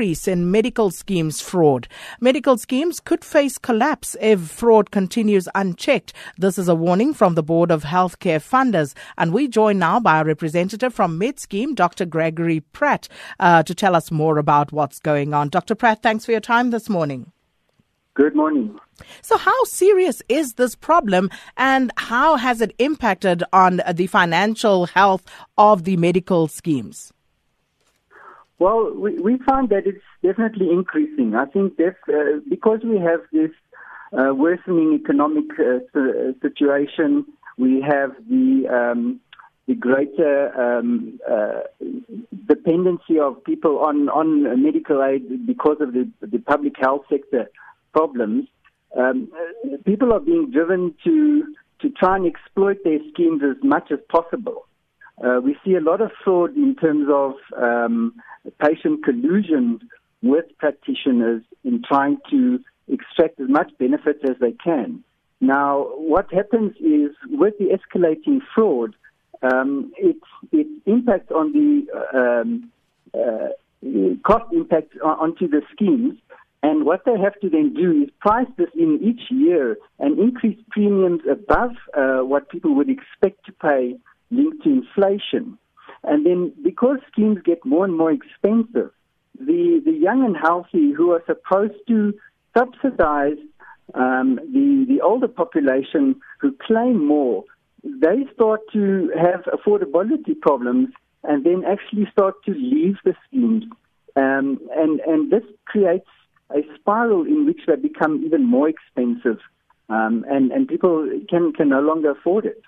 increase in medical schemes fraud. Medical schemes could face collapse if fraud continues unchecked. This is a warning from the Board of Healthcare Funders. And we join now by a representative from MedScheme, Dr. Gregory Pratt, uh, to tell us more about what's going on. Dr. Pratt, thanks for your time this morning. Good morning. So, how serious is this problem and how has it impacted on the financial health of the medical schemes? Well, we, we find that it's definitely increasing. I think that uh, because we have this uh, worsening economic uh, situation, we have the um, the greater um, uh, dependency of people on, on medical aid because of the, the public health sector problems. Um, people are being driven to to try and exploit their schemes as much as possible. Uh, we see a lot of fraud in terms of um, patient collusion with practitioners in trying to extract as much benefit as they can. Now, what happens is with the escalating fraud, um, it, it impacts on the um, uh, cost impact onto the schemes. And what they have to then do is price this in each year and increase premiums above uh, what people would expect to pay linked to inflation. And then because schemes get more and more expensive, the, the young and healthy who are supposed to subsidize um, the, the older population who claim more, they start to have affordability problems and then actually start to leave the schemes. Um, and, and this creates a spiral in which they become even more expensive um, and, and people can, can no longer afford it.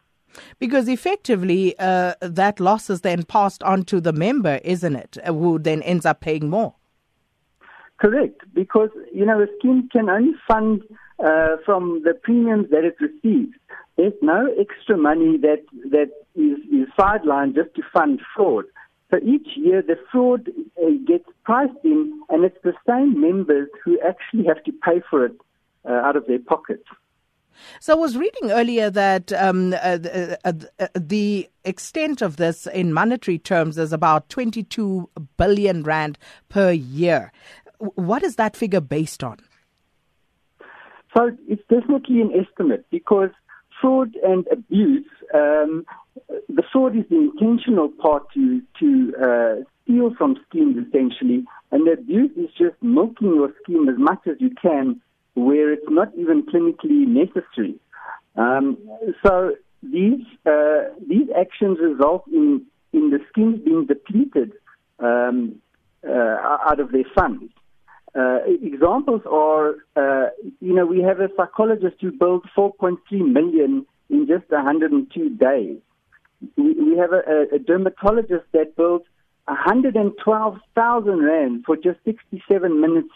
Because effectively, uh, that loss is then passed on to the member, isn't it? Uh, who then ends up paying more. Correct, because you know a scheme can only fund uh, from the premiums that it receives. There's no extra money that that is, is sidelined just to fund fraud. So each year the fraud uh, gets priced in, and it's the same members who actually have to pay for it uh, out of their pockets. So I was reading earlier that um, uh, uh, uh, uh, the extent of this in monetary terms is about 22 billion rand per year. What is that figure based on? So it's definitely an estimate because fraud and abuse, um, the fraud is the intentional part to, to uh, steal from schemes essentially, and the abuse is just milking your scheme as much as you can where it's not even clinically necessary. Um, so these uh, these actions result in in the schemes being depleted um, uh, out of their funds. Uh, examples are, uh, you know, we have a psychologist who built 4.3 million in just 102 days. We, we have a, a, dermatologist that built 112,000 rand for just 67 minutes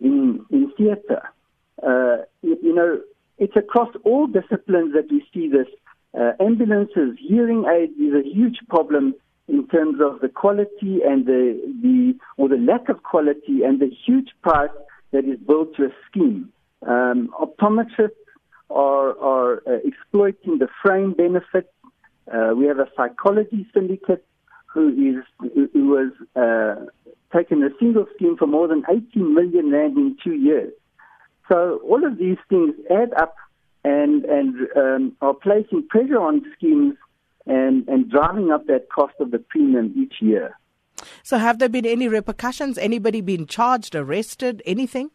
in in theatre uh, you, know, it's across all disciplines that we see this. Uh, ambulances, hearing aids is a huge problem in terms of the quality and the, the or the lack of quality and the huge price that is built to a scheme. Um, optometrists are, are uh, exploiting the frame benefit. Uh, we have a psychology syndicate who is who was uh, taken a single scheme for more than 18 million rand in two years. So all of these things add up and, and um, are placing pressure on schemes and, and driving up that cost of the premium each year. So have there been any repercussions? Anybody been charged, arrested, anything?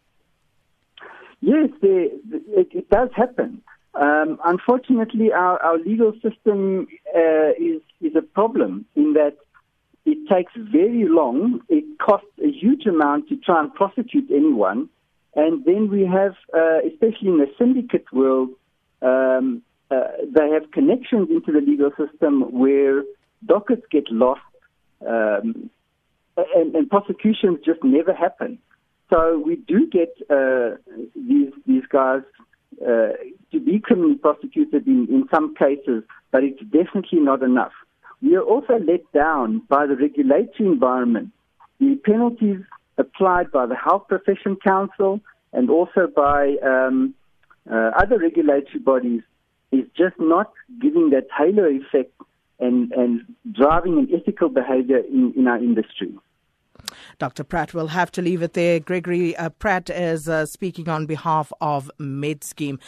Yes, there, it, it, does happen. Um, unfortunately, our, our, legal system uh, is, is a problem in that it takes very long. It costs a huge amount to try and prosecute anyone. And then we have, uh, especially in the syndicate world, um, uh, they have connections into the legal system where dockets get lost um, and, and, prosecutions just never happen. So we do get uh, these these guys uh, to be criminally prosecuted in, in some cases, but it's definitely not enough. We are also let down by the regulatory environment. The penalties applied by the Health Profession Council and also by um, uh, other regulatory bodies is just not giving that halo effect and, and driving an ethical behavior in, in our industry. Dr. Pratt will have to leave it there. Gregory uh, Pratt is uh, speaking on behalf of MedScheme.